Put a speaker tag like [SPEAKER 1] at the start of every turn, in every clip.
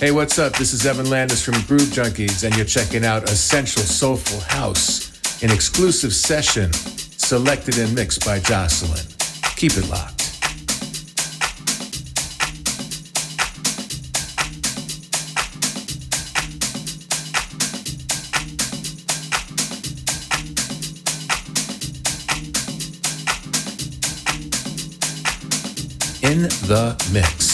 [SPEAKER 1] Hey, what's up? This is Evan Landis from Groove Junkies, and you're checking out Essential Soulful House, an exclusive session selected and mixed by Jocelyn. Keep it locked. In the mix.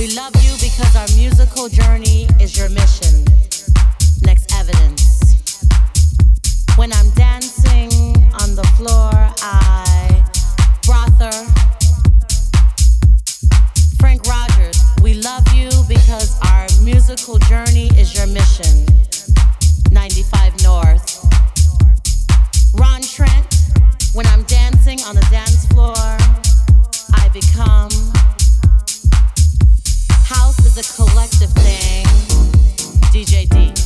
[SPEAKER 2] We love you because our musical journey is your mission. Next evidence. When I'm dancing on the floor, I brother. Frank Rogers, we love you because our musical journey is your mission. 95 North. Ron Trent, when I'm dancing on the dance floor, I become is a collective thing. DJ D.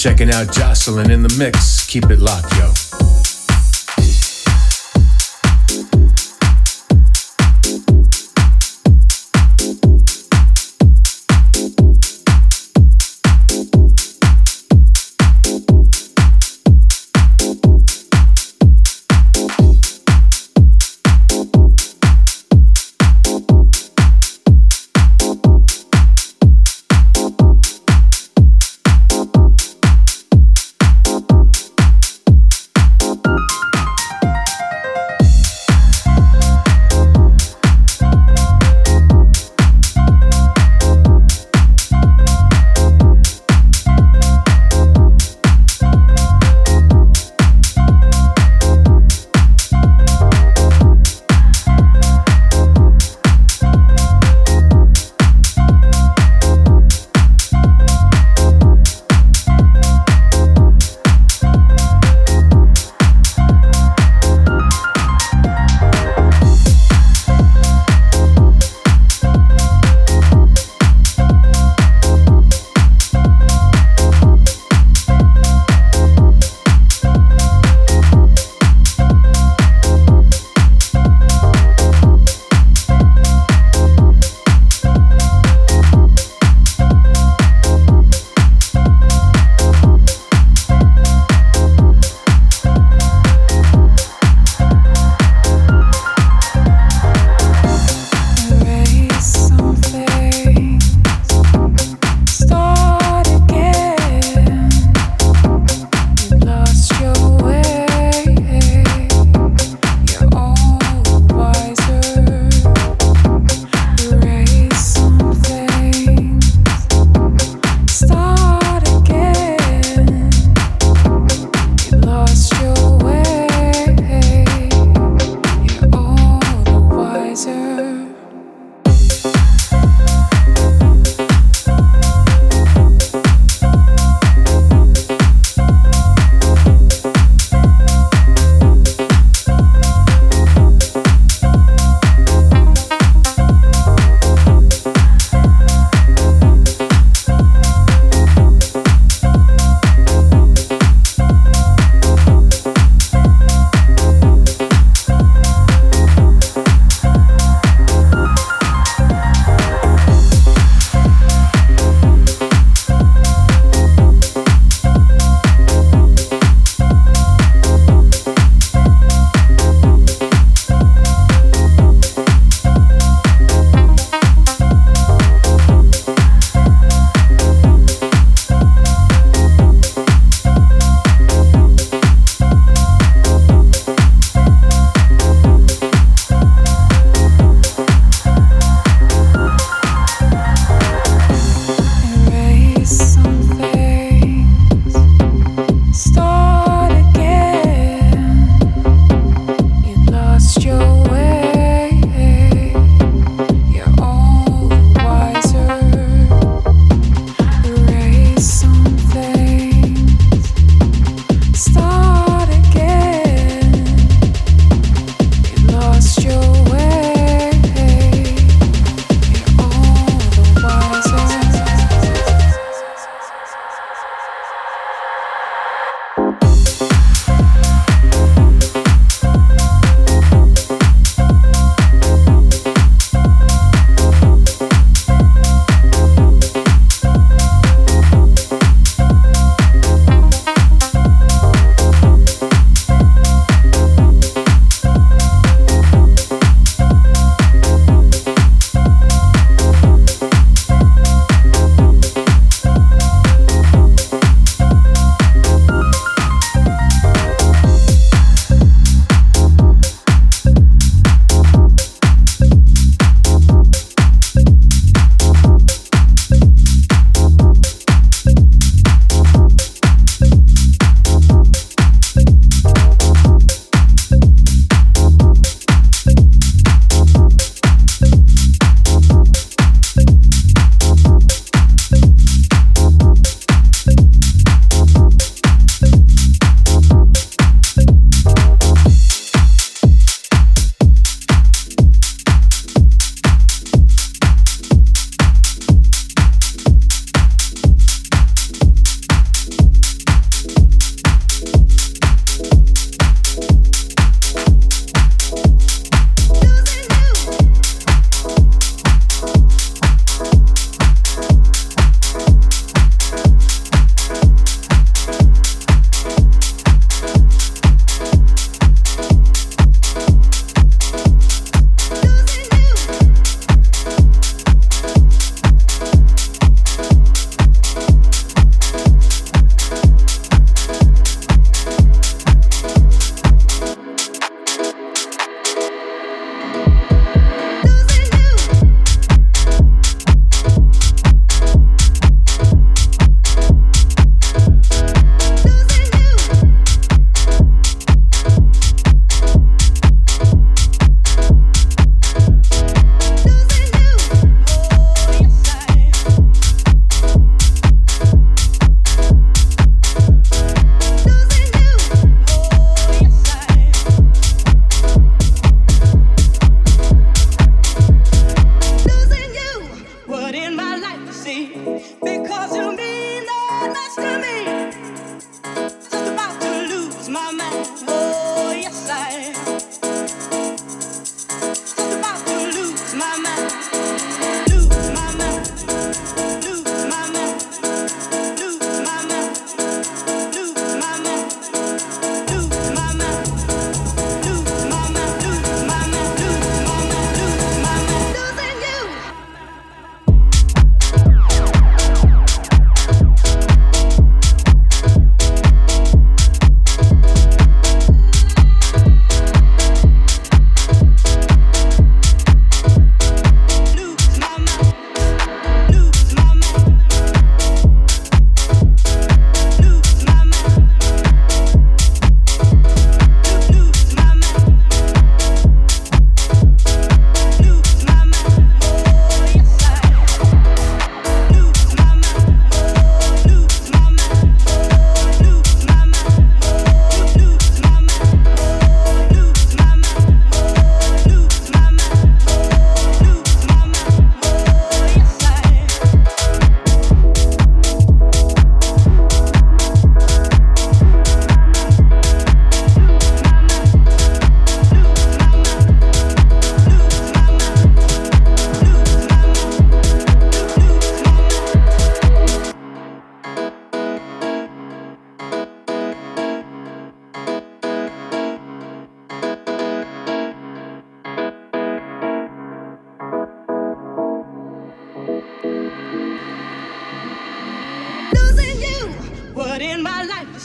[SPEAKER 1] checking out Jocelyn in the mix. Keep it locked, yo.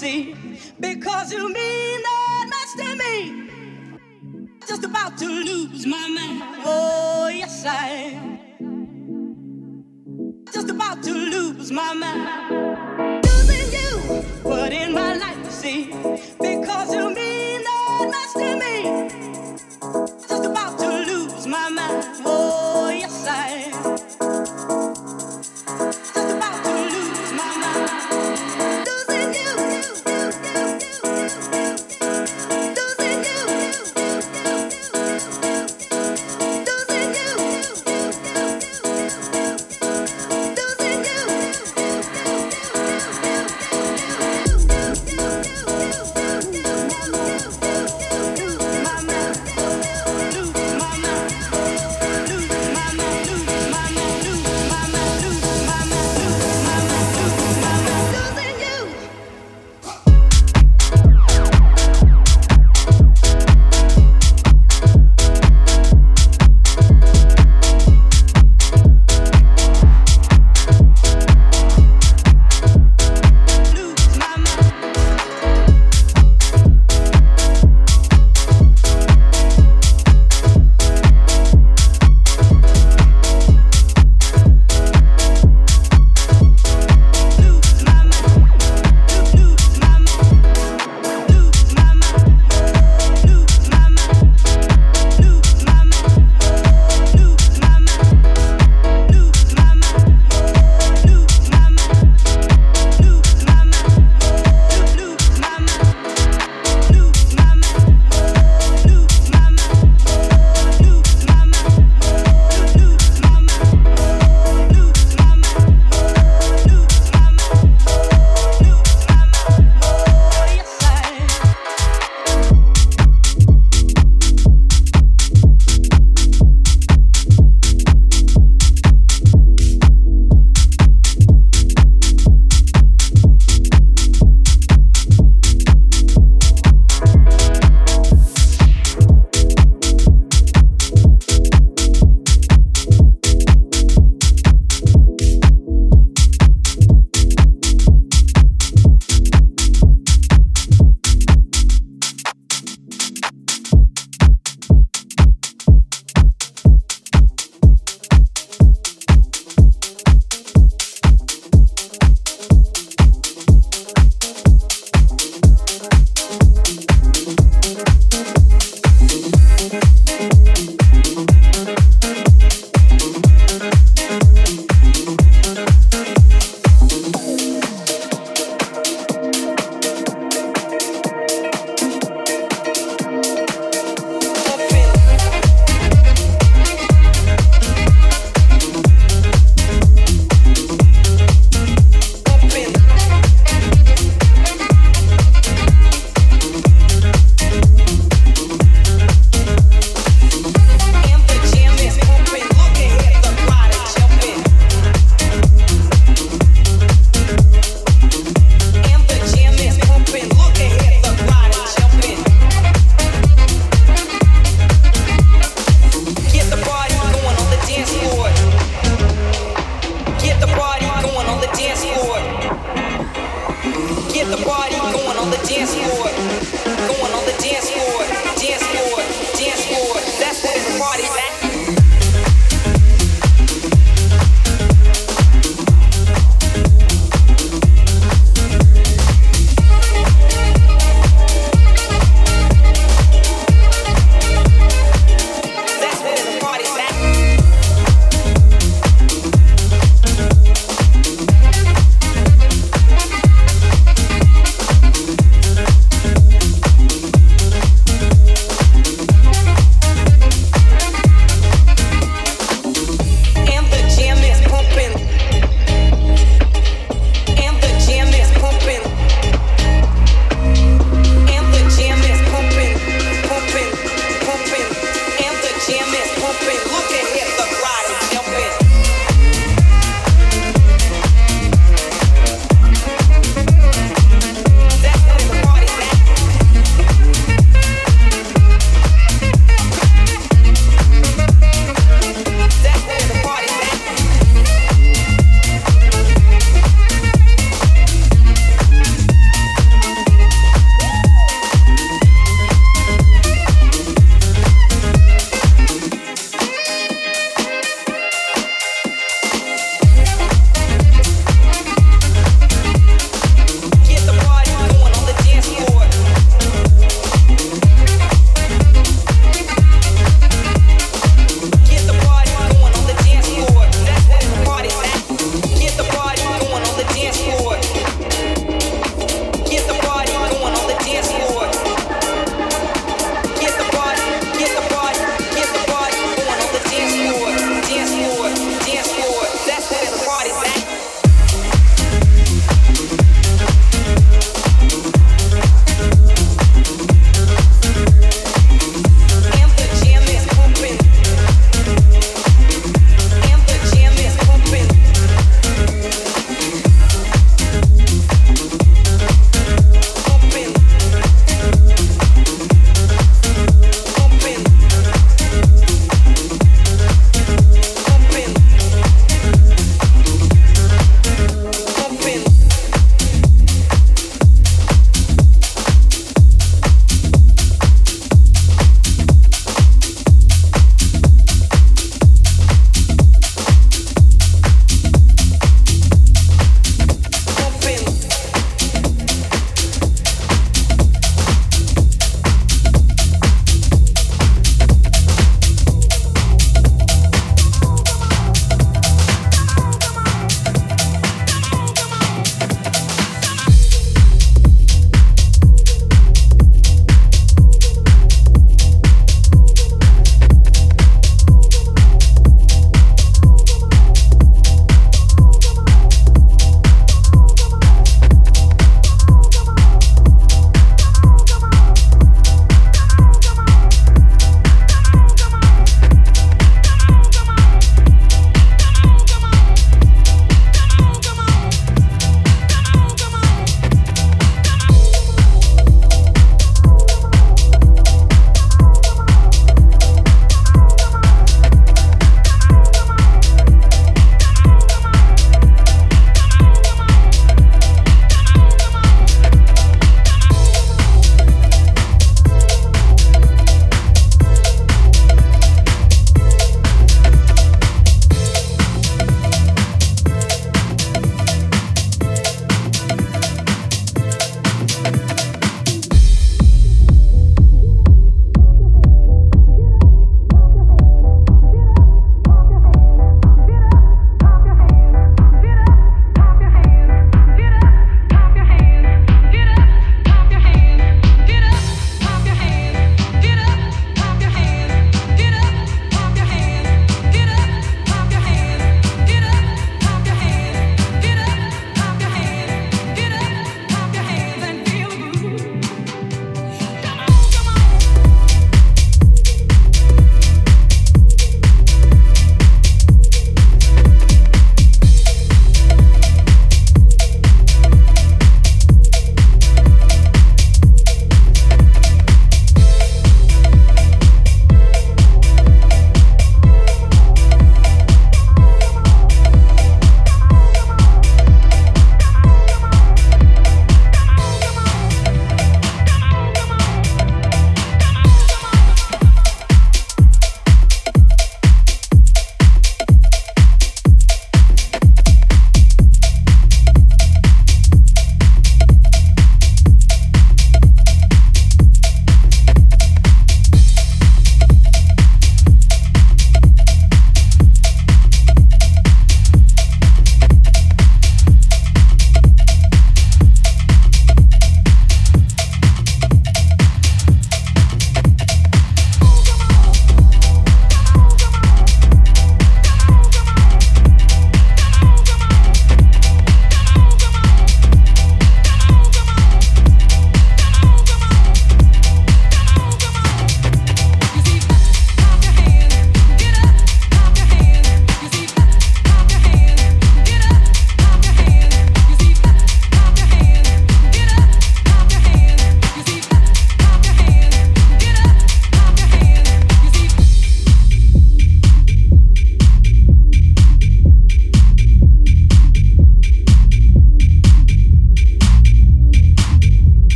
[SPEAKER 3] See because you mean that much to me. Just about to lose my mind. Oh, yes, I am. Just about to lose my mind.